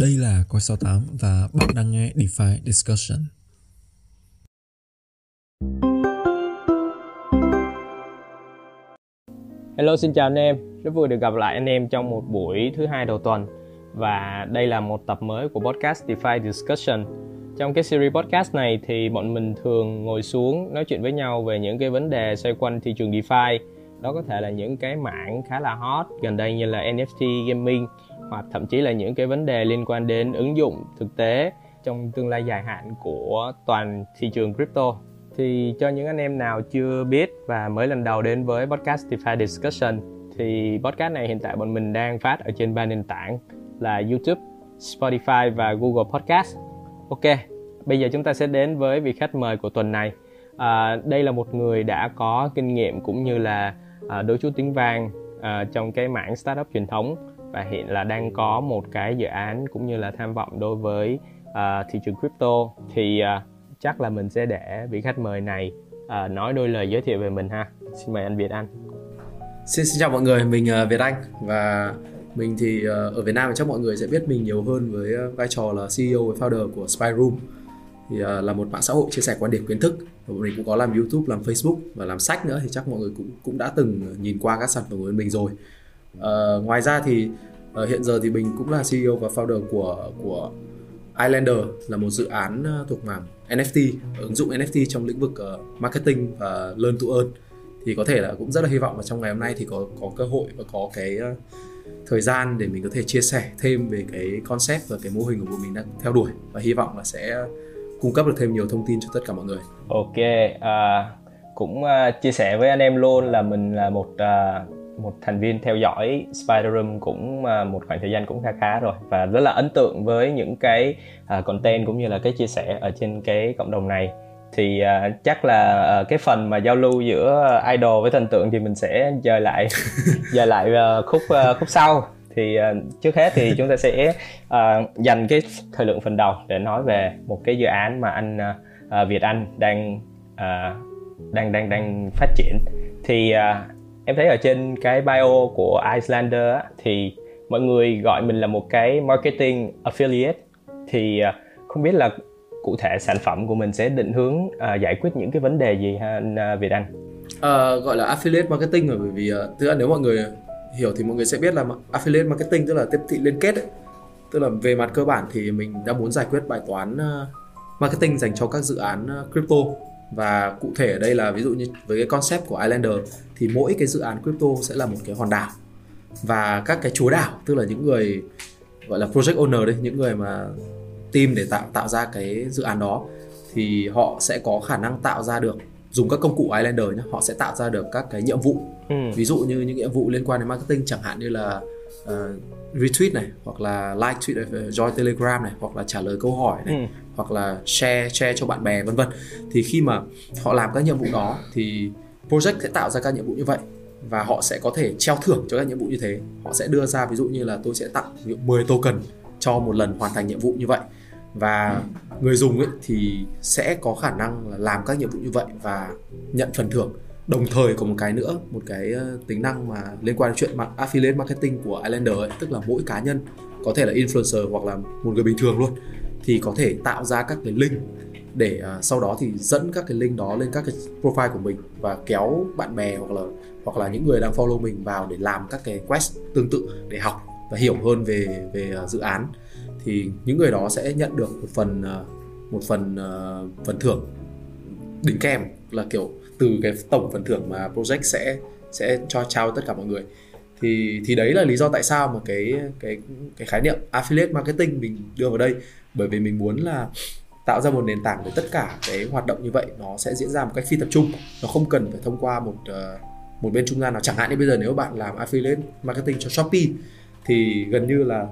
Đây là Coi 68 và bạn đang nghe DeFi Discussion. Hello xin chào anh em, rất vui được gặp lại anh em trong một buổi thứ hai đầu tuần và đây là một tập mới của podcast DeFi Discussion. Trong cái series podcast này thì bọn mình thường ngồi xuống nói chuyện với nhau về những cái vấn đề xoay quanh thị trường DeFi. Đó có thể là những cái mảng khá là hot gần đây như là NFT gaming hoặc thậm chí là những cái vấn đề liên quan đến ứng dụng thực tế trong tương lai dài hạn của toàn thị trường crypto thì cho những anh em nào chưa biết và mới lần đầu đến với podcast DeFi Discussion thì podcast này hiện tại bọn mình đang phát ở trên ba nền tảng là YouTube, Spotify và Google Podcast. Ok, bây giờ chúng ta sẽ đến với vị khách mời của tuần này. À, đây là một người đã có kinh nghiệm cũng như là à, đối chú tiếng vàng à, trong cái mảng startup truyền thống và hiện là đang có một cái dự án cũng như là tham vọng đối với uh, thị trường crypto. Thì uh, chắc là mình sẽ để vị khách mời này uh, nói đôi lời giới thiệu về mình ha. Xin mời anh Việt Anh. Xin xin chào mọi người mình uh, Việt Anh. Và mình thì uh, ở Việt Nam thì chắc mọi người sẽ biết mình nhiều hơn với vai trò là CEO và founder của Spyroom, thì uh, là một mạng xã hội chia sẻ quan điểm kiến thức. Và mình cũng có làm YouTube, làm Facebook và làm sách nữa. Thì chắc mọi người cũng cũng đã từng nhìn qua các sản phẩm của mình rồi uh, ngoài ra thì uh, hiện giờ thì bình cũng là CEO và founder của của Islander là một dự án ờ, thuộc mảng NFT ứng dụng NFT trong lĩnh vực uh, marketing và learn to earn thì có thể là cũng rất là hy vọng là trong ngày hôm nay thì có có cơ hội và có cái uh, thời gian để mình có thể chia sẻ thêm về cái concept và cái mô hình của mình đang theo đuổi và hy vọng là sẽ cung cấp được thêm nhiều thông tin cho tất cả mọi người. Ok, à, cũng uh, chia sẻ với anh em luôn là mình là một uh, một thành viên theo dõi Spider Room cũng à, một khoảng thời gian cũng khá khá rồi và rất là ấn tượng với những cái uh, content cũng như là cái chia sẻ ở trên cái cộng đồng này. Thì uh, chắc là uh, cái phần mà giao lưu giữa idol với thần tượng thì mình sẽ dời lại dời lại uh, khúc uh, khúc sau. Thì uh, trước hết thì chúng ta sẽ uh, dành cái thời lượng phần đầu để nói về một cái dự án mà anh uh, Việt Anh đang uh, đang đang đang phát triển. Thì uh, em thấy ở trên cái bio của Icelander á, thì mọi người gọi mình là một cái marketing affiliate thì à, không biết là cụ thể sản phẩm của mình sẽ định hướng à, giải quyết những cái vấn đề gì ha anh à, Việt Anh? À, gọi là affiliate marketing rồi bởi vì à, thứ tức là nếu mọi người hiểu thì mọi người sẽ biết là affiliate marketing tức là tiếp thị liên kết ấy. tức là về mặt cơ bản thì mình đã muốn giải quyết bài toán marketing dành cho các dự án crypto và cụ thể ở đây là ví dụ như với cái concept của Islander thì mỗi cái dự án crypto sẽ là một cái hòn đảo và các cái chúa đảo tức là những người gọi là project owner đấy những người mà team để tạo tạo ra cái dự án đó thì họ sẽ có khả năng tạo ra được dùng các công cụ Islander nhé họ sẽ tạo ra được các cái nhiệm vụ ừ. ví dụ như những nhiệm vụ liên quan đến marketing chẳng hạn như là uh, retweet này hoặc là like tweet này, join telegram này hoặc là trả lời câu hỏi này ừ hoặc là share share cho bạn bè vân vân. Thì khi mà họ làm các nhiệm vụ đó thì project sẽ tạo ra các nhiệm vụ như vậy và họ sẽ có thể treo thưởng cho các nhiệm vụ như thế. Họ sẽ đưa ra ví dụ như là tôi sẽ tặng 10 token cho một lần hoàn thành nhiệm vụ như vậy. Và người dùng ấy thì sẽ có khả năng là làm các nhiệm vụ như vậy và nhận phần thưởng. Đồng thời có một cái nữa một cái ờ, tính năng mà liên quan đến chuyện mặt affiliate marketing của Islander ấy, tức là mỗi cá nhân có thể là influencer hoặc là một người bình thường luôn thì có thể tạo ra các cái link để uh, sau đó thì dẫn các cái link đó lên các cái profile của mình và kéo bạn bè hoặc là hoặc là những người đang follow mình vào để làm các cái quest tương tự để học và hiểu hơn về về uh, dự án. Thì những người đó sẽ nhận được một phần uh, một phần uh, phần thưởng đỉnh kèm là kiểu từ cái tổng phần thưởng mà project sẽ sẽ cho trao tất cả mọi người. Thì thì đấy là lý do tại sao mà cái cái cái khái niệm affiliate marketing mình đưa vào đây bởi vì mình muốn là tạo ra một nền tảng để tất cả cái hoạt động như vậy nó sẽ diễn ra một cách phi tập trung. Nó không cần phải thông qua một uh, một bên trung gian nào. Chẳng hạn như bây giờ nếu bạn làm affiliate marketing cho shopee thì gần như là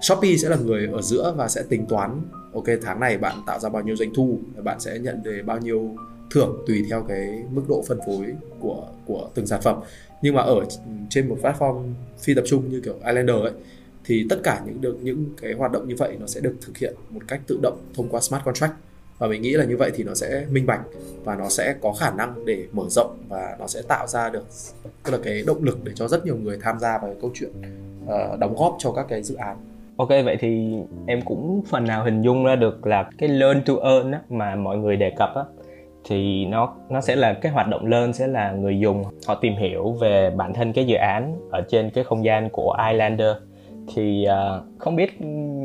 shopee sẽ là người ở giữa và sẽ tính toán ok tháng này bạn tạo ra bao nhiêu doanh thu bạn sẽ nhận về bao nhiêu thưởng tùy theo cái mức độ phân phối của của từng sản phẩm. Nhưng mà ở trên một platform phi tập trung như kiểu Islander ấy thì tất cả những được những cái hoạt động như vậy nó sẽ được thực hiện một cách tự động thông qua smart contract. Và mình nghĩ là như vậy thì nó sẽ minh bạch và nó sẽ có khả năng để mở rộng và nó sẽ tạo ra được tức là cái động lực để cho rất nhiều người tham gia vào cái câu chuyện uh, đóng góp cho các cái dự án. Ok vậy thì em cũng phần nào hình dung ra được là cái learn to earn á, mà mọi người đề cập á thì nó nó sẽ là cái hoạt động learn sẽ là người dùng. Họ tìm hiểu về bản thân cái dự án ở trên cái không gian của Islander thì uh, không biết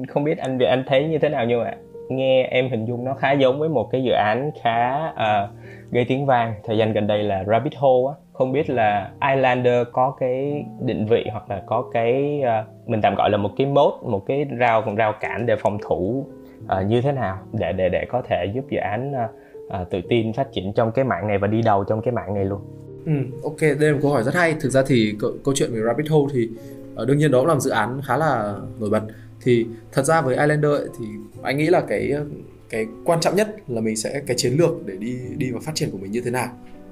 không biết anh anh thấy như thế nào nhưng mà nghe em hình dung nó khá giống với một cái dự án khá uh, gây tiếng vang thời gian gần đây là Rabbit Hole á không biết là Islander có cái định vị hoặc là có cái uh, mình tạm gọi là một cái mốt một cái rào còn rào cản để phòng thủ uh, như thế nào để để để có thể giúp dự án uh, uh, tự tin phát triển trong cái mạng này và đi đầu trong cái mạng này luôn. Ừ, ok, đây là một câu hỏi rất hay. Thực ra thì câu, câu chuyện về Rabbit Hole thì Ờ, đương nhiên đó cũng là một dự án khá là nổi bật. Thì thật ra với Islander ấy, thì anh nghĩ là cái cái quan trọng nhất là mình sẽ cái chiến lược để đi đi vào phát triển của mình như thế nào.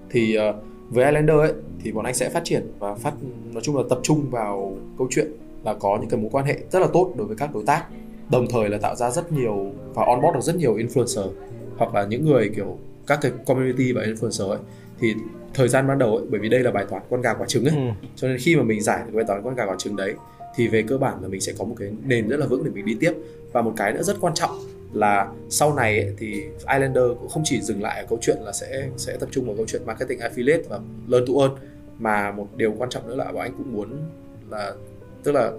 Thì uh, với Islander ấy thì bọn anh sẽ phát triển và phát nói chung là tập trung vào câu chuyện là có những cái mối quan hệ rất là tốt đối với các đối tác đồng thời là tạo ra rất nhiều và onboard được rất nhiều influencer hoặc là những người kiểu các cái community và influencer ấy thì thời gian ban đầu ấy bởi vì đây là bài toán con gà quả trứng ấy ừ. cho nên khi mà mình giải được bài toán con gà quả trứng đấy thì về cơ bản là mình sẽ có một cái nền rất là vững để mình đi tiếp và một cái nữa rất quan trọng là sau này ấy, thì Islander cũng không chỉ dừng lại ở câu chuyện là sẽ sẽ tập trung vào câu chuyện marketing affiliate và learn to earn mà một điều quan trọng nữa là bọn anh cũng muốn là tức là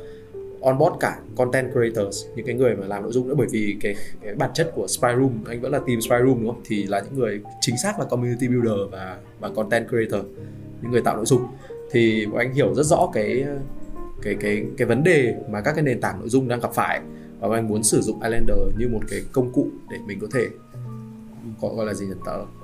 onboard cả content creators những cái người mà làm nội dung nữa. Bởi vì cái, cái bản chất của spy room anh vẫn là team spy room đúng không? Thì là những người chính xác là community builder và và content creator những người tạo nội dung. Thì bọn anh hiểu rất rõ cái cái cái cái vấn đề mà các cái nền tảng nội dung đang gặp phải. Và anh muốn sử dụng Islander như một cái công cụ để mình có thể có gọi là gì nhỉ?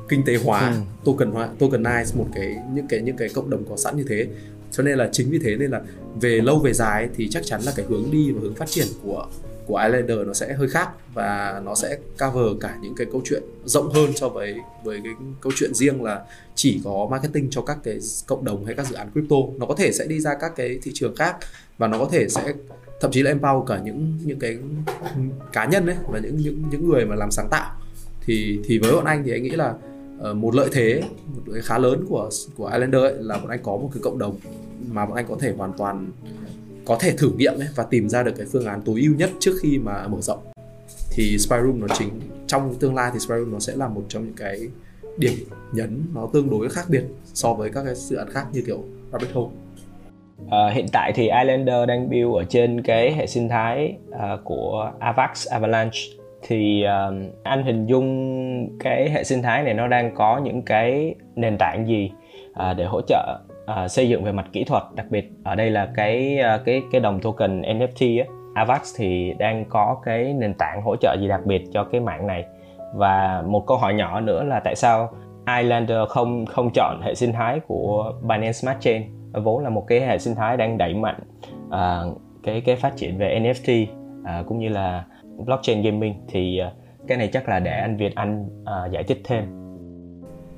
Kinh tế hóa ừ. token hóa tokenize một cái những cái những cái cộng đồng có sẵn như thế cho nên là chính vì thế nên là về lâu về dài thì chắc chắn là cái hướng đi và hướng phát triển của của Islander nó sẽ hơi khác và nó sẽ cover cả những cái câu chuyện rộng hơn so với với cái câu chuyện riêng là chỉ có marketing cho các cái cộng đồng hay các dự án crypto. Nó có thể sẽ đi ra các cái thị trường khác và nó có thể sẽ, thậm chí là empower cả những những cái cá nhân đấy và những những những người mà làm sáng tạo. Thì thì với bọn anh thì anh nghĩ là Ờ, một lợi thế một lợi khá lớn của của Islander ấy là bọn anh có một cái cộng đồng mà bọn anh có thể hoàn toàn có thể thử nghiệm ấy và tìm ra được cái phương án tối ưu nhất trước khi mà mở rộng. Thì Spyroom nó chính trong tương lai thì Spyroom nó sẽ là một trong những cái điểm nhấn nó tương đối khác biệt so với các cái dự án khác như kiểu Rabbit Hole. À, hiện tại thì Islander đang build ở trên cái hệ sinh thái uh, của Avax Avalanche thì uh, anh hình dung cái hệ sinh thái này nó đang có những cái nền tảng gì uh, để hỗ trợ uh, xây dựng về mặt kỹ thuật? Đặc biệt ở đây là cái uh, cái cái đồng token NFT á Avax thì đang có cái nền tảng hỗ trợ gì đặc biệt cho cái mạng này? Và một câu hỏi nhỏ nữa là tại sao Islander không không chọn hệ sinh thái của Binance Smart Chain? Vốn là một cái hệ sinh thái đang đẩy mạnh uh, cái cái phát triển về NFT uh, cũng như là blockchain gaming thì uh, cái này chắc là để anh Việt Anh uh, giải thích thêm.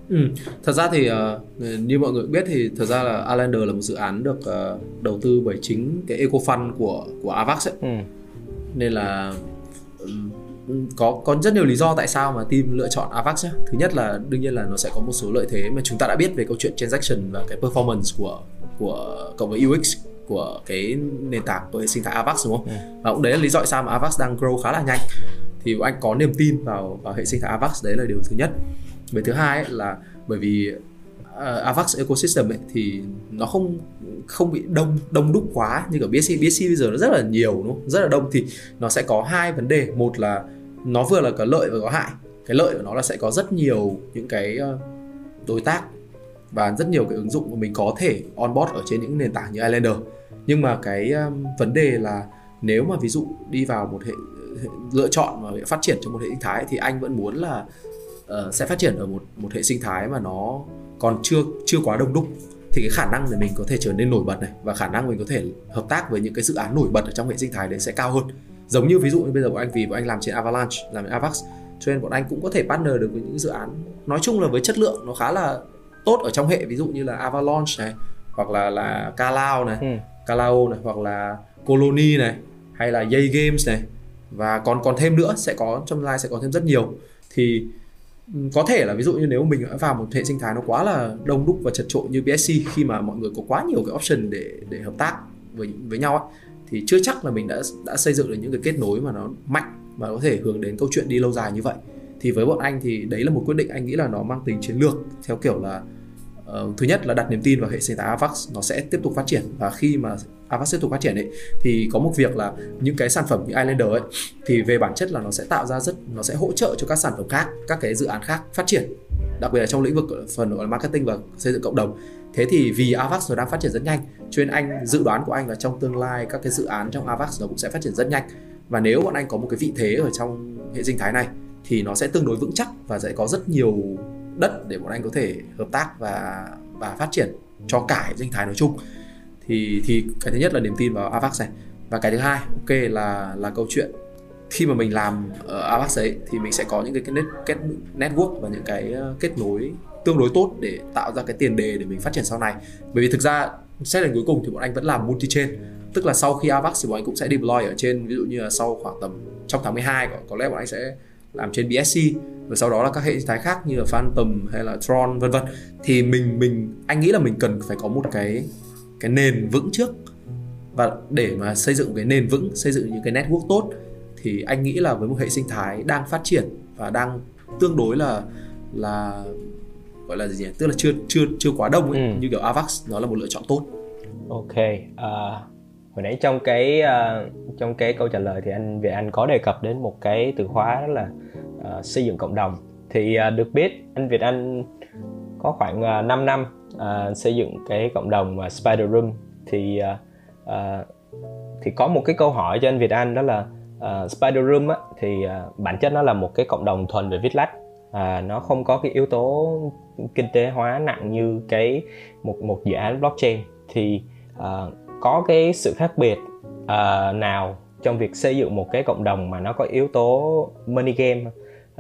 Ừ, thật ra thì uh, như mọi người biết thì thật ra là Alander là một dự án được uh, đầu tư bởi chính cái eco fund của của Avax ấy. Ừ. Nên là um, có có rất nhiều lý do tại sao mà team lựa chọn Avax nhé. Thứ nhất là đương nhiên là nó sẽ có một số lợi thế mà chúng ta đã biết về câu chuyện transaction và cái performance của của cộng với UX của cái nền tảng của hệ sinh thái Avax đúng không? Ừ. Và cũng đấy là lý do tại sao mà Avax đang grow khá là nhanh. Thì anh có niềm tin vào vào hệ sinh thái Avax đấy là điều thứ nhất. Về thứ hai ấy là bởi vì uh, Avax ecosystem ấy thì nó không không bị đông đông đúc quá như ở BSC BSC bây giờ nó rất là nhiều đúng không? Rất là đông thì nó sẽ có hai vấn đề, một là nó vừa là có lợi và có hại. Cái lợi của nó là sẽ có rất nhiều những cái uh, đối tác và rất nhiều cái ứng dụng của mình có thể onboard ở trên những nền tảng như Islander. Nhưng mà cái um, vấn đề là nếu mà ví dụ đi vào một hệ, hệ lựa chọn và phát triển trong một hệ sinh thái thì anh vẫn muốn là uh, sẽ phát triển ở một một hệ sinh thái mà nó còn chưa chưa quá đông đúc. Thì cái khả năng để mình có thể trở nên nổi bật này và khả năng mình có thể hợp tác với những cái dự án nổi bật ở trong hệ sinh thái đấy sẽ cao hơn. Giống như ví dụ như bây giờ bọn anh vì bọn anh làm trên Avalanche làm trên Avax cho nên bọn anh cũng có thể partner được với những dự án nói chung là với chất lượng nó khá là tốt ở trong hệ ví dụ như là Avalanche này hoặc là là Calao này, ừ. Calao này hoặc là Colony này hay là Yay Games này. Và còn còn thêm nữa sẽ có trong lai sẽ có thêm rất nhiều. Thì ừ, có thể là ví dụ như nếu mình đã vào một hệ sinh thái nó quá là đông đúc và chật trội như BSC khi mà mọi người có quá nhiều cái option để để hợp tác với với nhau ấy, thì chưa chắc là mình đã đã xây dựng được những cái kết nối mà nó mạnh và có thể hướng đến câu chuyện đi lâu dài như vậy. Thì với bọn anh thì đấy là một quyết định anh nghĩ là nó mang tính chiến lược theo kiểu là uh, thứ nhất là đặt niềm tin vào hệ sinh thái Avax nó sẽ tiếp tục phát triển. Và khi mà Avax tiếp tục phát triển ấy thì có một việc là những cái sản phẩm như Islander ấy thì về bản chất là nó sẽ tạo ra rất nó sẽ hỗ trợ cho các sản phẩm khác các cái dự án khác phát triển. Đặc biệt là trong lĩnh vực phần gọi là marketing và xây dựng cộng đồng. Thế thì vì Avax nó đang phát triển rất nhanh cho nên anh dự đoán của anh là trong tương lai các cái dự án trong Avax nó cũng sẽ phát triển rất nhanh. Và nếu bọn anh có một cái vị thế ở trong hệ sinh thái này thì nó sẽ tương đối vững chắc và sẽ có rất nhiều đất để bọn anh có thể hợp tác và và phát triển cho cả hệ sinh thái nói chung. Thì thì cái thứ nhất là niềm tin vào Avax này. Và cái thứ hai ok là là câu chuyện khi mà mình làm ở Avax ấy thì mình sẽ có những cái, cái net, kết network và những cái ờ, kết nối tương đối tốt để tạo ra cái tiền đề để mình phát triển sau này. Bởi vì thực ra xét đến cuối cùng thì bọn anh vẫn làm multi chain tức là sau khi Avax thì bọn anh cũng sẽ deploy ở trên ví dụ như là sau khoảng tầm trong tháng 12 có, có lẽ bọn anh sẽ làm trên BSC và sau đó là các hệ sinh thái khác như là Phantom hay là Tron vân vân. Thì mình mình anh nghĩ là mình cần phải có một cái cái nền vững trước. Và để mà xây dựng cái nền vững xây dựng những cái network tốt thì anh nghĩ là với một hệ sinh thái đang phát triển và đang tương đối là là gọi là gì nhỉ? Tức là chưa chưa chưa quá đông ấy ừ. như kiểu Avax nó là một lựa chọn tốt. Ok uh, hồi nãy trong cái uh, trong cái câu trả lời thì anh về anh có đề cập đến một cái từ khóa đó là uh, xây dựng cộng đồng. Thì uh, được biết anh Việt Anh có khoảng uh, 5 năm uh, xây dựng cái cộng đồng uh, Spider Room. Thì uh, uh, thì có một cái câu hỏi cho anh Việt Anh đó là uh, Spider Room á, thì uh, bản chất nó là một cái cộng đồng thuần về viết lách. Uh, nó không có cái yếu tố kinh tế hóa nặng như cái một một dự án blockchain. Thì uh, có cái sự khác biệt uh, nào trong việc xây dựng một cái cộng đồng mà nó có yếu tố money game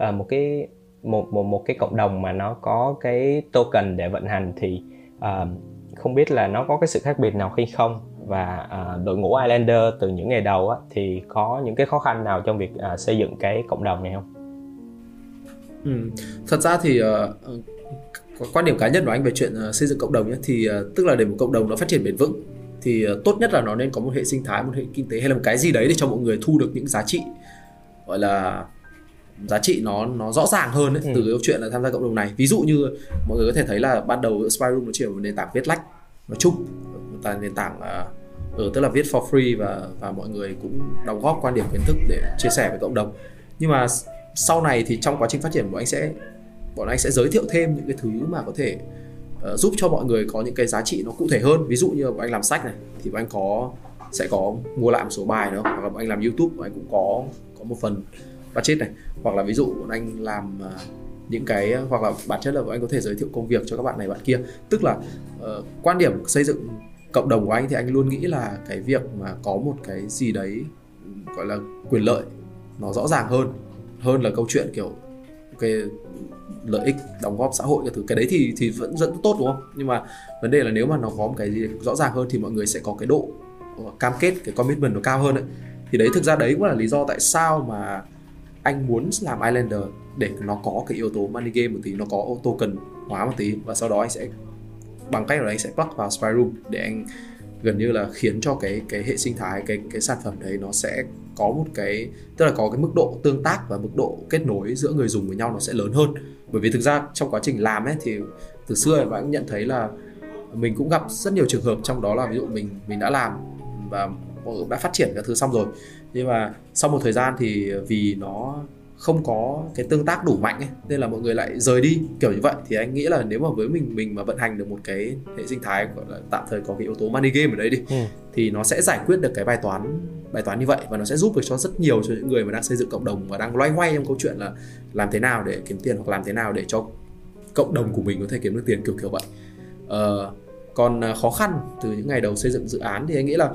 uh, một cái một một một cái cộng đồng mà nó có cái token để vận hành thì uh, không biết là nó có cái sự khác biệt nào hay không và uh, đội ngũ Islander từ những ngày đầu á, thì có những cái khó khăn nào trong việc uh, xây dựng cái cộng đồng này không? Ừ. Thật ra thì uh, quan điểm cá nhân của anh về chuyện uh, xây dựng cộng đồng nhé thì uh, tức là để một cộng đồng nó phát triển bền vững thì uh, tốt nhất là nó nên có một hệ sinh thái một hệ kinh tế hay là một cái gì đấy để cho mọi người thu được những giá trị gọi là giá trị nó nó rõ ràng hơn ấy, ừ. từ cái câu chuyện là tham gia cộng đồng này ví dụ như mọi người có thể thấy là ban đầu Spy Room nó chỉ là một nền tảng viết lách nói chung là nền tảng uh, ừ, tức là viết for free và và mọi người cũng đóng góp quan điểm kiến thức để chia sẻ với cộng đồng nhưng mà sau này thì trong quá trình phát triển của anh sẽ bọn anh sẽ giới thiệu thêm những cái thứ mà có thể uh, giúp cho mọi người có những cái giá trị nó cụ thể hơn. Ví dụ như anh làm sách này thì anh có sẽ có mua lại một số bài nữa hoặc là anh làm youtube anh cũng có có một phần budget này. Hoặc là ví dụ anh làm uh, những cái hoặc là bản chất là anh có thể giới thiệu công việc cho các bạn này bạn kia. Tức là uh, quan điểm xây dựng cộng đồng của anh thì anh luôn nghĩ là cái việc mà có một cái gì đấy gọi là quyền lợi nó rõ ràng hơn hơn là câu chuyện kiểu cái lợi ích đóng góp xã hội cái thứ. Cái đấy thì thì vẫn rất tốt đúng không? Nhưng mà vấn đề là nếu mà nó có một cái gì rõ ràng hơn thì mọi người sẽ có cái độ cam kết, cái commitment nó cao hơn đấy thì đấy, thực ra đấy cũng là lý do tại sao mà anh muốn làm Islander để nó có cái yếu tố money game một tí, nó có token hóa một tí. Và sau đó anh sẽ, bằng cách là anh sẽ plug vào Spy Room để anh gần như là khiến cho cái cái hệ sinh thái, cái cái sản phẩm đấy nó sẽ có một cái, tức là có cái mức độ tương tác và mức độ kết nối giữa người dùng với nhau nó sẽ lớn hơn. Bởi vì thực ra trong quá trình làm ấy thì từ xưa và cũng nhận thấy là mình cũng gặp rất nhiều trường hợp trong đó là ví dụ mình mình đã làm và đã phát triển các thứ xong rồi. Nhưng mà sau một thời gian thì vì nó không có cái tương tác đủ mạnh ấy nên là mọi người lại rời đi kiểu như vậy thì anh nghĩ là nếu mà với mình mình mà vận hành được một cái hệ sinh thái gọi là tạm thời có cái yếu tố money game ở đấy đi ừ. thì nó sẽ giải quyết được cái bài toán bài toán như vậy và nó sẽ giúp được cho rất nhiều cho những người mà đang xây dựng cộng đồng và đang loay hoay trong câu chuyện là làm thế nào để kiếm tiền hoặc làm thế nào để cho cộng đồng của mình có thể kiếm được tiền kiểu kiểu vậy ờ, còn à, khó khăn từ những ngày đầu xây dựng dự án thì anh nghĩ là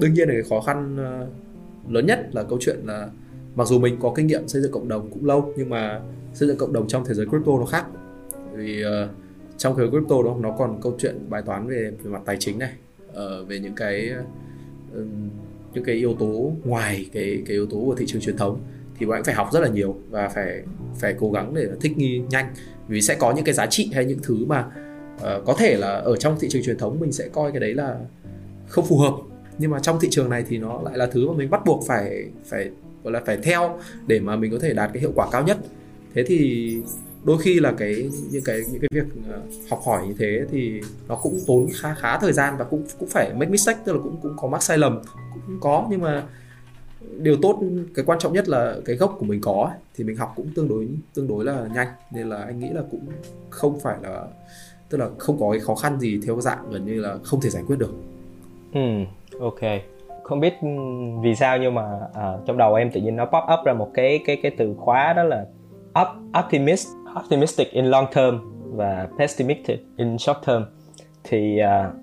đương nhiên là cái khó khăn ờ, lớn nhất là câu chuyện là mặc dù mình có kinh nghiệm xây dựng cộng đồng cũng lâu nhưng mà xây dựng cộng đồng trong thế giới crypto nó khác. Vì uh, trong thế giới crypto đó nó còn câu chuyện bài toán về về mặt tài chính này uh, về những cái uh, những cái yếu tố ngoài cái cái yếu tố của thị trường truyền thống thì bạn phải học rất là nhiều và phải phải cố gắng để thích nghi nhanh. Vì sẽ có những cái giá trị hay những thứ mà uh, có thể là ở trong thị trường truyền thống mình sẽ coi cái đấy là không phù hợp. Nhưng mà trong thị trường này thì nó lại là thứ mà mình bắt buộc phải phải gọi là phải theo để mà mình có thể đạt cái hiệu quả cao nhất thế thì đôi khi là cái những cái những cái việc ờ, học hỏi như thế thì nó cũng tốn khá khá thời gian và cũng cũng phải make mistake tức là cũng cũng có mắc sai lầm cũng có nhưng mà điều tốt cái quan trọng nhất là cái gốc của mình có thì mình học cũng tương đối tương đối là nhanh nên là anh nghĩ là cũng không phải là tức là không có cái khó khăn gì theo dạng gần như là không thể giải quyết được. Ừ, ok. Không biết vì sao nhưng mà uh, trong đầu em tự nhiên nó pop up ra một cái cái cái từ khóa đó là up, optimist, optimistic in long term và pessimistic in short term. Thì uh,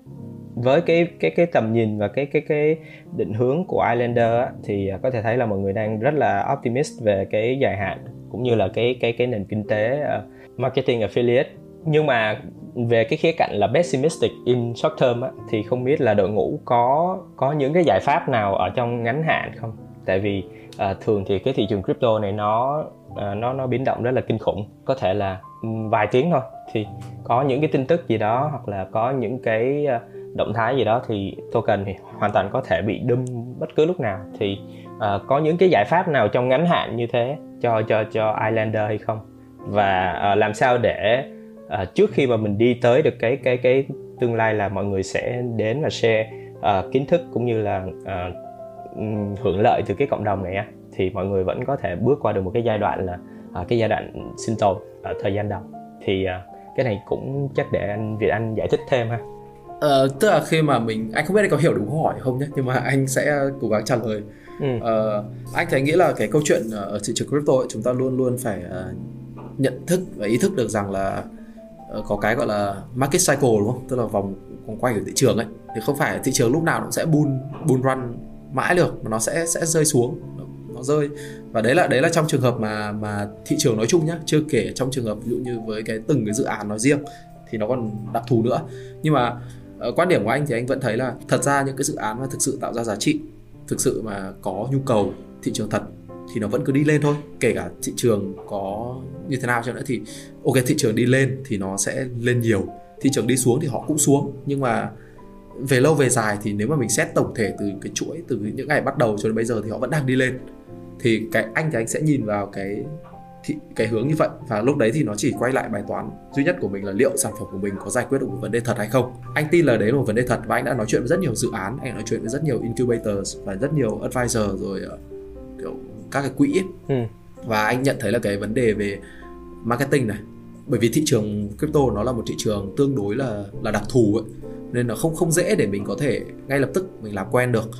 với cái cái cái tầm nhìn và cái cái cái định hướng của Islander á, thì à, có thể thấy là mọi người đang rất là optimist về cái dài hạn cũng như là cái cái cái nền kinh tế uh, marketing affiliate nhưng mà về cái khía cạnh là pessimistic in short term á, thì không biết là đội ngũ có có những cái giải pháp nào ở trong ngắn hạn không? Tại vì à, thường thì cái thị trường crypto này nó à, nó nó biến động rất là kinh khủng. Có thể là vài tiếng thôi. Thì có những cái tin tức gì đó hoặc là có những cái ờ, động thái gì đó thì token thì hoàn toàn có thể bị đâm bất cứ lúc nào. Thì à, có những cái giải pháp nào trong ngắn hạn như thế cho cho cho Islander hay không? Và à, làm sao để uh, trước khi mà mình đi tới được cái cái cái tương lai là mọi người sẽ đến và share uh, kiến thức cũng như là uh, hưởng lợi từ cái cộng đồng này á thì mọi người vẫn có thể bước qua được một cái giai đoạn là uh, cái giai đoạn sinh tồn ở thời gian đầu. Thì uh, cái này cũng chắc để anh Việt Anh giải thích thêm ha. Ờ, tức là khi mà mình anh không biết anh có hiểu đúng câu hỏi không nhé nhưng mà anh sẽ cố gắng trả lời. Ừ. ờ, anh thấy nghĩ là cái câu chuyện ở thị trường crypto ấy, chúng ta luôn luôn phải uh, nhận thức và ý thức được rằng là Ờ, có cái gọi là market cycle đúng không? Tức là vòng vòng quay của thị trường ấy. Thì không phải thị trường lúc nào nó sẽ bull bull run mãi được, mà nó sẽ sẽ rơi xuống. Nó rơi. Và đấy là đấy là trong trường hợp mà mà thị trường nói chung nhá. Chưa kể trong trường hợp ví dụ như với cái từng cái dự án nói riêng thì nó còn đặc thù nữa. Nhưng mà ờ, quan điểm của anh thì anh vẫn thấy là thật ra những cái dự án mà thực sự tạo ra giá trị, thực sự mà có nhu cầu thị trường thật thì nó vẫn cứ đi lên thôi. Kể cả thị trường có như thế nào cho nữa thì, ok, thị trường đi lên thì nó sẽ lên nhiều. Thị trường đi xuống thì họ cũng xuống. Nhưng mà về lâu về dài thì nếu mà mình xét tổng thể từ cái chuỗi, từ những ngày bắt đầu cho đến bây giờ thì họ vẫn đang đi lên. Thì cái anh thì anh sẽ nhìn vào cái thì cái hướng như vậy. Và lúc đấy thì nó chỉ quay lại bài toán duy nhất của mình là liệu sản phẩm của mình có giải quyết được một vấn đề thật hay không. Anh tin là đấy là một vấn đề thật và anh đã nói chuyện với rất nhiều dự án, anh đã nói chuyện với rất nhiều incubators và rất nhiều advisor rồi ờ, kiểu các cái quỹ ấy. Ừ. và anh nhận thấy là cái vấn đề về marketing này bởi vì thị trường crypto nó là một thị trường tương đối là là đặc thù ấy nên nó không không dễ để mình có thể ngay lập tức mình làm quen được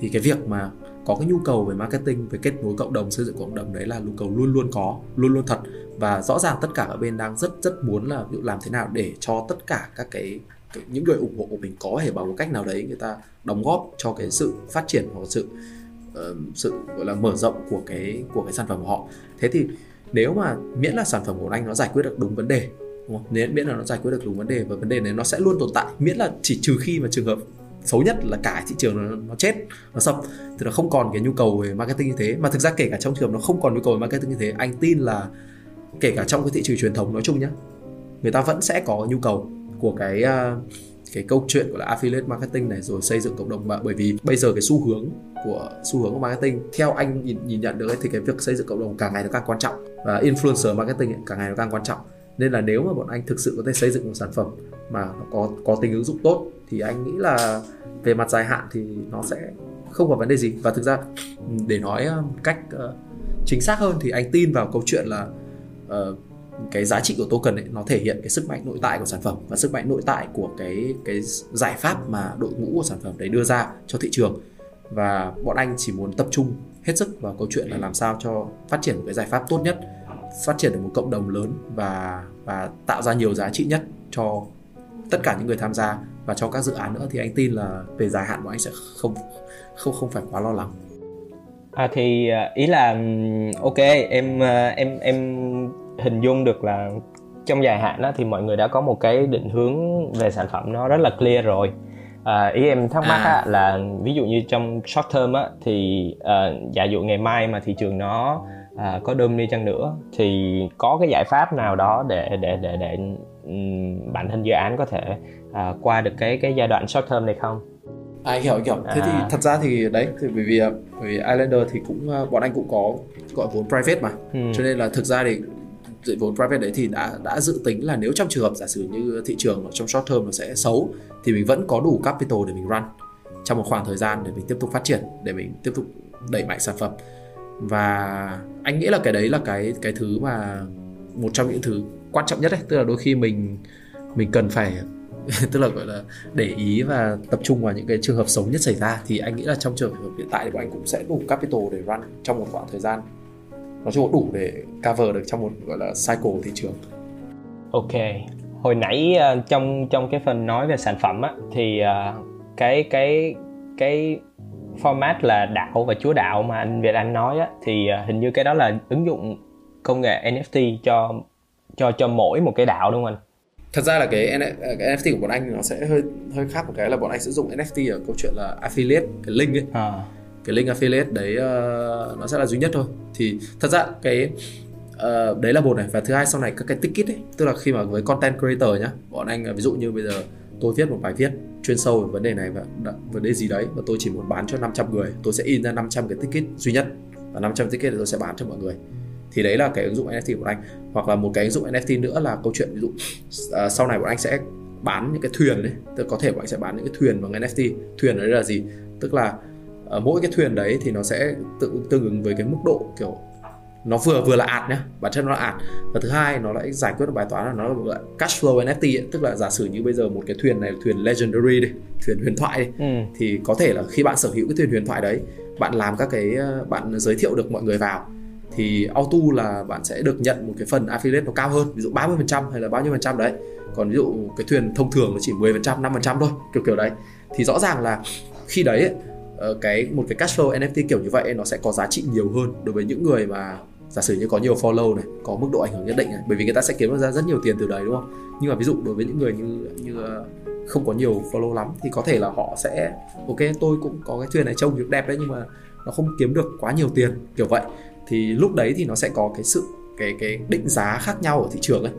thì cái việc mà có cái nhu cầu về marketing về kết nối cộng đồng xây dựng cộng đồng đấy là nhu cầu luôn luôn có luôn luôn thật và rõ ràng tất cả các bên đang rất rất muốn là ví dụ làm thế nào để cho tất cả các cái, cái những người ủng hộ của mình có thể bằng một cách nào đấy người ta đóng góp cho cái sự phát triển hoặc sự Ờ, sự gọi là mở rộng của cái của cái sản phẩm của họ. Thế thì nếu mà miễn là sản phẩm của anh nó giải quyết được đúng vấn đề đúng không? Nếu miễn là nó giải quyết được đúng vấn đề và vấn đề này nó sẽ luôn tồn tại miễn là chỉ trừ khi mà trường hợp xấu nhất là cả thị trường nó, nó chết nó sập thì nó không còn cái nhu cầu về marketing như thế. Mà thực ra kể cả trong trường nó không còn nhu cầu về marketing như thế anh tin là kể cả trong cái thị trường truyền thống nói chung nhé người ta vẫn sẽ có nhu cầu của cái uh, cái câu chuyện gọi là affiliate marketing này rồi xây dựng cộng đồng mạng. Bởi vì bây giờ cái xu hướng của xu hướng của marketing theo anh nhìn, nhìn nhận được ấy, thì cái việc xây dựng cộng đồng càng ngày nó càng quan trọng. Và influencer marketing ấy, càng ngày nó càng quan trọng. Nên là nếu mà bọn anh thực sự có thể xây dựng một sản phẩm mà nó có có tính ứng dụng tốt thì anh nghĩ là về mặt dài hạn thì nó sẽ không có vấn đề gì. Và thực ra ừ, để nói ờ, cách uh, chính xác hơn thì anh tin vào câu chuyện là uh, cái giá trị của token ấy, nó thể hiện cái sức mạnh nội tại của sản phẩm và sức mạnh nội tại của cái cái giải pháp mà đội ngũ của sản phẩm đấy đưa ra cho thị trường và bọn anh chỉ muốn tập trung hết sức vào câu chuyện là làm sao cho phát triển một cái giải pháp tốt nhất, phát triển được một cộng đồng lớn và và tạo ra nhiều giá trị nhất cho tất cả những người tham gia và cho các dự án nữa thì anh tin là về dài hạn bọn anh sẽ không không không phải quá lo lắng. À thì à, ý là ừ, ok, em à, em em hình dung được là trong dài hạn đó thì mọi người đã có một cái định hướng về sản phẩm nó rất là clear rồi. À, ý em thắc mắc à. á, là ví dụ như trong short term á thì à, giả dụ ngày mai mà thị trường nó à, có đơm đi chăng nữa thì có cái giải pháp nào đó để để để để um, bản thân dự án có thể à, qua được cái cái giai đoạn short term này không? À hiểu hiểu. Thế À. thì thật ra thì đấy thì bởi vì ờ, bởi vì Islander thì cũng ờ, bọn anh cũng có gọi vốn private mà. Ừ. Cho nên là thực ra thì dạy vốn private đấy thì đã đã dự tính là nếu trong trường hợp giả sử như thị trường trong short term nó sẽ xấu, thì mình vẫn có đủ capital để mình run trong một khoảng thời gian để mình tiếp tục phát triển, để mình tiếp tục đẩy mạnh sản phẩm. Và anh nghĩ là cái đấy là cái cái thứ mà một trong những thứ quan trọng nhất đấy tức là đôi khi mình mình cần phải tức là, gọi là, để ý và tập trung vào những cái trường hợp xấu nhất xảy ra, thì anh nghĩ là trong trường hợp hiện tại thì bọn anh cũng sẽ đủ capital để run trong một khoảng thời gian nói chung đủ để cover được trong một gọi là cycle thị trường Ok, hồi nãy ờ, trong trong cái phần nói về sản phẩm á thì ờ, cái cái cái format là đạo và chúa đạo mà anh Việt Anh nói á thì ờ, hình như cái đó là ứng dụng công nghệ NFT cho cho cho mỗi một cái đạo đúng không anh? thật ra là cái, cái NFT của bọn anh nó sẽ hơi hơi khác một cái là bọn anh sẽ dùng NFT ở câu chuyện là affiliate cái link ấy À cái link affiliate đấy uh, nó sẽ là duy nhất thôi. Thì thật ra cái uh, đấy là một này. Và thứ hai sau này các cái ticket ấy tức là khi mà với content creator nhá bọn anh ờ, ví dụ như bây giờ tôi viết một bài viết chuyên sâu về vấn đề này và đ- vấn đề gì đấy và tôi chỉ muốn bán cho 500 người tôi sẽ in ra 500 cái ticket duy nhất. Và 500 ticket thì tôi sẽ bán cho mọi người. Thì đấy là cái ứng dụng NFT của anh. Hoặc là một cái ứng dụng NFT nữa là câu chuyện ví dụ uh, sau này bọn anh sẽ bán những cái thuyền đấy tức là có thể bọn anh sẽ bán những cái thuyền bằng NFT thuyền đấy là gì? Tức là ở mỗi cái thuyền đấy thì nó sẽ tự tương ứng với cái mức độ kiểu nó vừa vừa là ạt nhá bản chất nó là ạt và thứ hai nó lại giải quyết được bài toán là nó là một loại cash flow NFT ấy. tức là giả sử như bây giờ một cái thuyền này là thuyền legendary đi thuyền huyền thoại đi Ừ. thì có thể là khi bạn sở hữu cái thuyền huyền thoại đấy bạn làm các cái ờ, bạn giới thiệu được mọi người vào thì auto là bạn sẽ được nhận một cái phần affiliate nó cao hơn ví dụ 30% hay là bao nhiêu phần trăm đấy còn ví dụ cái thuyền thông thường nó chỉ 10% 5% thôi kiểu kiểu đấy thì rõ ràng là khi đấy ấy, Ờ, cái một cái cash flow NFT kiểu như vậy nó sẽ có giá trị nhiều hơn đối với những người mà giả sử như có nhiều follow này, có mức độ ảnh hưởng nhất định này. Bởi vì người ta sẽ kiếm được ra rất nhiều tiền từ đấy, đúng không? Nhưng mà ví dụ đối với những người như như ờ, không có nhiều follow lắm thì có thể là họ sẽ, ok, tôi cũng có cái thuyền này trông được đẹp đấy nhưng mà nó không kiếm được quá nhiều tiền, kiểu vậy. Thì lúc đấy thì nó sẽ có cái sự, cái cái định giá khác nhau ở thị trường ấy.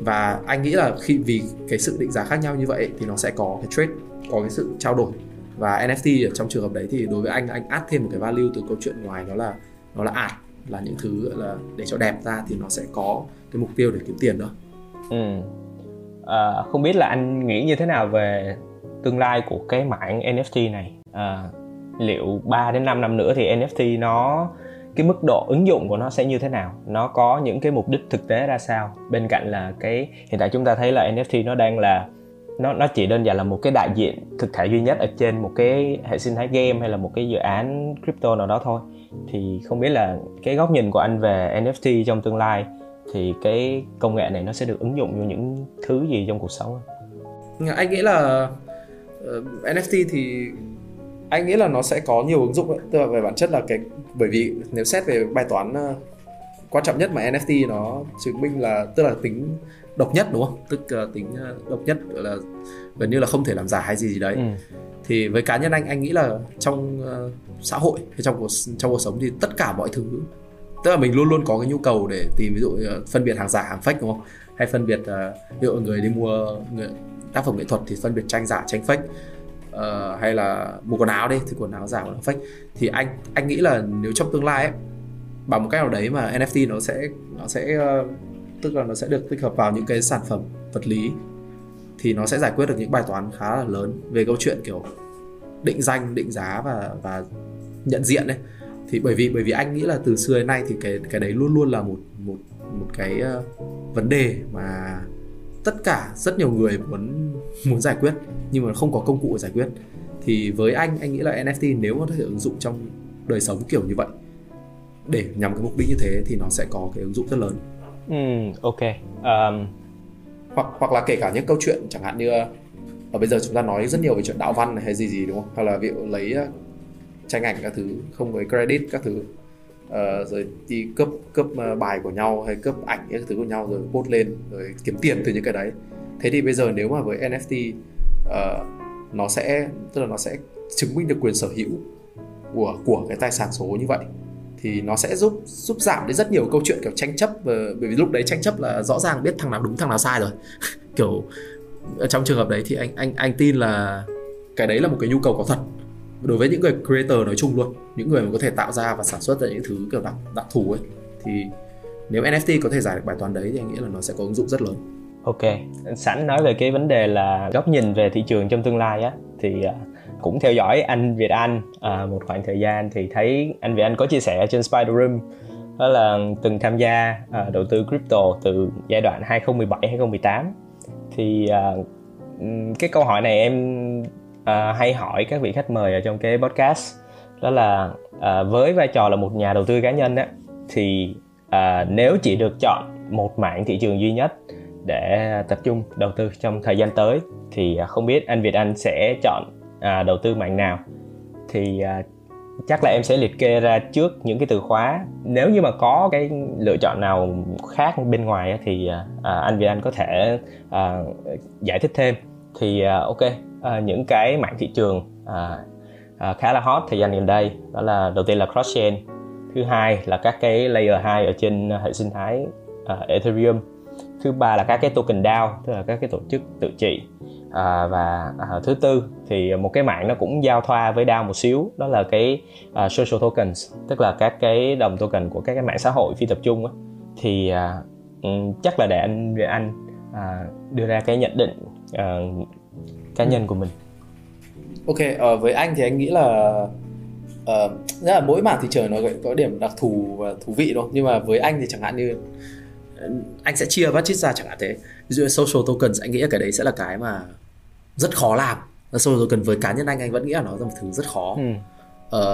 Và anh nghĩ là khi, vì cái sự định giá khác nhau như vậy thì nó sẽ có cái trade, có cái sự trao đổi và NFT ở trong trường hợp đấy thì đối với anh anh add thêm một cái value từ câu chuyện ngoài đó là nó là art là những thứ là để cho đẹp ra thì nó sẽ có cái mục tiêu để kiếm tiền đó Ừ. À, không biết là anh nghĩ như thế nào về tương lai của cái mảng NFT này? À, liệu 3 đến 5 năm nữa thì NFT nó cái mức độ ứng dụng của nó sẽ như thế nào? Nó có những cái mục đích thực tế ra sao? Bên cạnh là cái hiện tại chúng ta thấy là NFT nó đang là nó nó chỉ đơn giản là một cái đại diện thực thể duy nhất ở trên một cái hệ sinh thái game hay là một cái dự án crypto nào đó thôi. Thì không biết là cái góc nhìn của anh về NFT trong tương lai thì cái công nghệ này nó sẽ được ứng dụng vào những thứ gì trong cuộc sống anh nghĩ là ờ, uh, NFT thì anh nghĩ là nó sẽ có nhiều ứng dụng ấy. tức là về bản chất là cái bởi vì nếu xét về bài toán uh, quan trọng nhất mà NFT nó chứng minh là tức là tính độc nhất đúng không? Tức là tính ờ, độc nhất là gần như là không thể làm giả hay gì gì đấy. Ừ. thì với cá nhân anh anh nghĩ là trong ờ, xã hội hay trong cuộc trong cuộc sống thì tất cả mọi thứ tức là mình luôn luôn có cái nhu cầu để tìm ví dụ là phân biệt hàng giả hàng fake đúng không? Hay phân biệt ờ, ví dụ người đi mua người, tác phẩm nghệ thuật thì phân biệt tranh giả tranh fake Ờ, hay là mua quần áo đi thì quần áo giả quần áo fake. Thì anh anh nghĩ là nếu trong tương lai ấy bằng một cách nào đấy mà NFT nó sẽ nó sẽ ờ, tức là nó sẽ được tích hợp vào những cái sản phẩm vật lý. Thì nó sẽ giải quyết được những bài toán khá là lớn về câu chuyện kiểu định danh định giá và và nhận diện đấy thì bởi vì bởi vì anh nghĩ là từ xưa đến nay thì cái cái đấy luôn luôn là một một một cái uh, vấn đề mà tất cả rất nhiều người muốn muốn giải quyết nhưng mà không có công cụ để giải quyết. Thì với anh anh nghĩ là NFT nếu mà có thể ứng dụng trong đời sống kiểu như vậy để nhằm cái mục đích như thế thì nó sẽ có cái ứng dụng rất lớn ừ ok. Um, hoặc hoặc là kể cả những câu chuyện chẳng hạn như ở bây giờ chúng ta nói rất nhiều về chuyện đạo văn này hay gì gì đúng không? Hoặc là ví dụ lấy ờ, tranh ảnh các thứ không với credit các thứ uh, rồi đi cướp cướp bài của nhau hay cướp ảnh các thứ của nhau rồi post lên rồi kiếm tiền từ những cái đấy. Thế thì bây giờ nếu mà với NFT uh, nó sẽ tức là nó sẽ chứng minh được quyền sở hữu của của cái tài sản số như vậy thì nó sẽ giúp giúp giảm đi rất nhiều câu chuyện kiểu tranh chấp và bởi vì lúc đấy tranh chấp là rõ ràng biết thằng nào đúng thằng nào sai rồi. Kiểu ở trong trường hợp đấy thì anh anh anh tin là cái đấy là một cái nhu cầu có thật. Đối với những người creator nói chung luôn những người mà có thể tạo ra và sản xuất ra những thứ kiểu đặc đặc thù ấy thì nếu NFT có thể giải được bài toán đấy thì anh nghĩ là nó sẽ có ứng dụng rất lớn. Ok, sẵn nói về cái vấn đề là góc nhìn về thị trường trong tương lai á thì ờ, cũng theo dõi anh Việt Anh à, một khoảng thời gian thì thấy anh Việt Anh có chia sẻ trên Spider Room. Đó là từng tham gia à, đầu tư crypto từ giai đoạn 2017 2018 thì à, cái câu hỏi này em à, hay hỏi các vị khách mời ở trong cái podcast. Đó là à, với vai trò là một nhà đầu tư cá nhân á thì à, nếu chỉ được chọn một mảng thị trường duy nhất để tập trung đầu tư trong thời gian tới thì à, không biết anh Việt Anh sẽ chọn à, đầu tư mạng nào thì à, chắc là em sẽ liệt kê ra trước những cái từ khóa. Nếu như mà có cái lựa chọn nào khác bên ngoài thì à, à, anh Việt Anh có thể à, giải thích thêm. Thì à, ok à, những cái mảng thị trường à, à, khá là hot thời gian gần đây đó là đầu tiên là cross chain thứ hai là các cái layer 2 ở trên hệ sinh thái à, Ethereum thứ ba là các cái token DAO tức là các cái tổ chức tự trị. À, và à, thứ tư thì một cái mạng nó cũng giao thoa với DAO một xíu đó là cái à, social tokens tức là các cái đồng token của các cái mạng xã hội phi tập trung á. Thì à, ừ, chắc là để anh để anh à, đưa ra cái nhận định à, cá nhân của mình. Ok uh, với anh thì anh nghĩ là uh, là mỗi mảng thị trường nó có điểm đặc thù và thú vị thôi nhưng mà với anh thì chẳng hạn như anh sẽ chia budget ra chẳng hạn thế. Ví dụ social tokens anh nghĩ cái đấy sẽ là cái mà rất khó làm. Social token với cá nhân anh anh vẫn nghĩ là nó là một thứ rất khó. Ừ.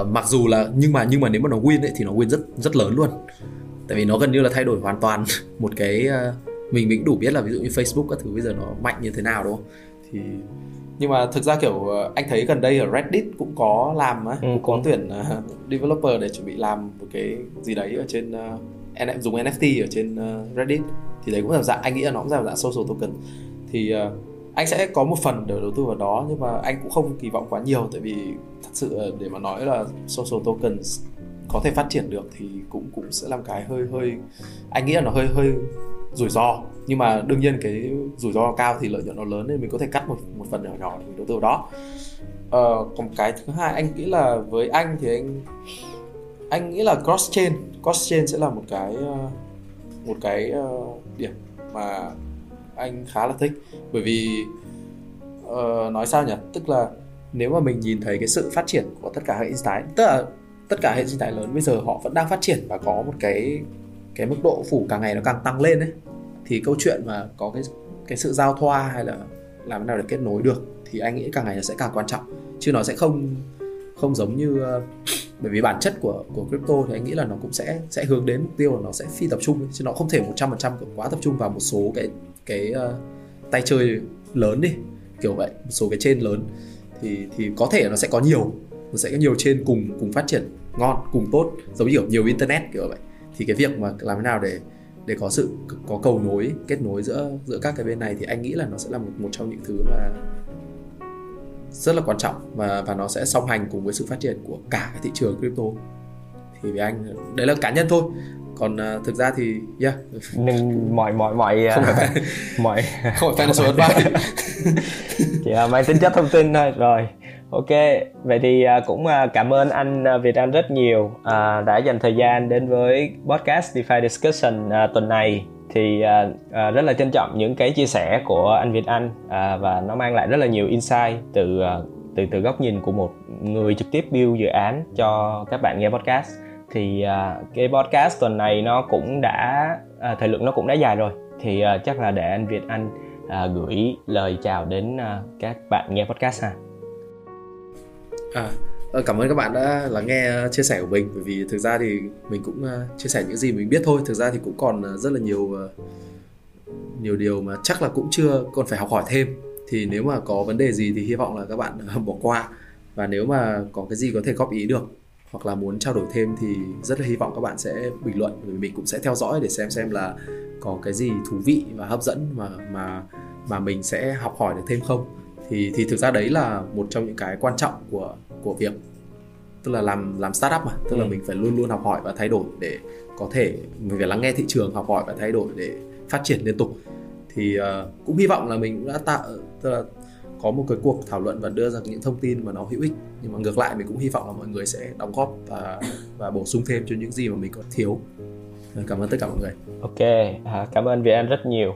uh, mặc dù là nhưng mà nhưng mà nếu mà nó win ấy, thì nó win rất rất lớn luôn. Tại vì nó gần như là thay đổi hoàn toàn một cái uh, mình mình đủ biết là ví dụ như Facebook các thứ bây giờ nó mạnh như thế nào đúng không? Thì nhưng mà thực ra kiểu ờ, anh thấy gần đây ở Reddit cũng có làm á, ừ, cũng có tuyển uh, developer để chuẩn bị làm một cái gì đấy ở trên uh, dùng NFT ở trên uh, Reddit. Thì đấy cũng là dạng anh nghĩ là nó cũng là dạng social token. Thì uh, anh sẽ có một phần để đầu tư vào đó nhưng mà anh cũng không kỳ vọng quá nhiều tại vì thật sự để mà nói là social tokens có thể phát triển được thì cũng cũng sẽ làm cái hơi hơi anh nghĩ là nó hơi hơi rủi ro. Nhưng mà đương nhiên cái rủi ro cao thì lợi nhuận nó lớn nên mình có thể cắt một một phần nhỏ nhỏ để mình đầu tư vào đó. Ờ, còn cái thứ hai anh nghĩ là với anh thì anh anh nghĩ là cross chain. Cross chain sẽ là một cái ờ, một cái ờ, điểm mà anh khá là thích. Bởi vì uh, nói sao nhỉ? Tức là nếu mà mình nhìn thấy cái sự phát triển của tất cả hệ sinh thái tức là tất cả hệ sinh thái lớn bây giờ họ vẫn đang phát triển và có một cái cái mức độ phủ càng ngày nó càng tăng lên đấy thì câu chuyện mà có cái cái sự giao thoa hay là làm thế nào để kết nối được thì anh nghĩ càng ngày nó sẽ càng quan trọng. Chứ nó sẽ không không giống như uh, bởi vì bản chất của của crypto thì anh nghĩ là nó cũng sẽ sẽ hướng đến mục tiêu là nó sẽ phi tập trung chứ nó không thể 100% quá tập trung vào một số cái cái uh, tay chơi lớn đi kiểu vậy một số cái trên lớn. Thì thì có thể nó sẽ có nhiều nó sẽ có nhiều trên cùng cùng phát triển ngon cùng tốt giống như kiểu nhiều internet kiểu vậy. Thì cái việc mà làm thế nào để để có sự có cầu nối kết nối giữa giữa các cái bên này thì anh nghĩ là nó sẽ là một một trong những thứ mà rất là quan trọng và và nó sẽ song hành cùng với sự phát triển của cả cái thị trường crypto. Thì với anh đấy là cá nhân thôi. Còn uh, thực ra thì yeah. Nhưng mọi mọi mọi không phải mọi không phải financial advice chỉ là mang tính chất thông tin thôi. Rồi ok. Vậy thì uh, cũng cảm ơn anh Việt Anh rất nhiều đã dành thời gian đến với podcast DeFi Discussion tuần này thì uh, uh, rất là trân trọng những cái chia sẻ của anh Việt Anh uh, và nó mang lại rất là nhiều insight từ uh, từ từ góc nhìn của một người trực tiếp build dự án cho các bạn nghe podcast thì uh, cái podcast tuần này nó cũng đã uh, thời lượng nó cũng đã dài rồi thì uh, chắc là để anh Việt Anh uh, gửi lời chào đến uh, các bạn nghe podcast ha. À, Ờ, cảm ơn các bạn đã lắng nghe ờ, chia sẻ của mình. Bởi vì thực ra thì mình cũng ờ, chia sẻ những gì mình biết thôi. Thực ra thì cũng còn rất là nhiều nhiều điều mà chắc là cũng chưa còn phải học hỏi thêm. Thì nếu mà có vấn đề gì thì hy vọng là các bạn bỏ qua. Và nếu mà có cái gì có thể góp ý được hoặc là muốn trao đổi thêm thì rất là hy vọng các bạn sẽ bình luận. Vì mình cũng sẽ theo dõi để xem xem là có cái gì thú vị và hấp dẫn mà mà mà mình sẽ học hỏi được thêm không thì thì thực ra đấy là một trong những cái quan trọng của của việc. Tức là làm làm startup mà. Tức là ừ. mình phải luôn luôn học hỏi và thay đổi để có thể mình phải lắng nghe thị trường học hỏi và thay đổi để phát triển liên tục. Thì uh, cũng hy vọng là mình cũng đã tạo tức là có một cái cuộc thảo luận và đưa ra những thông tin mà nó hữu ích. Nhưng mà ngược lại mình cũng hy vọng là mọi người sẽ đóng góp và và bổ sung thêm cho những gì mà mình còn thiếu. Cảm ơn tất cả mọi người. Ok. À, cảm ơn việt an rất nhiều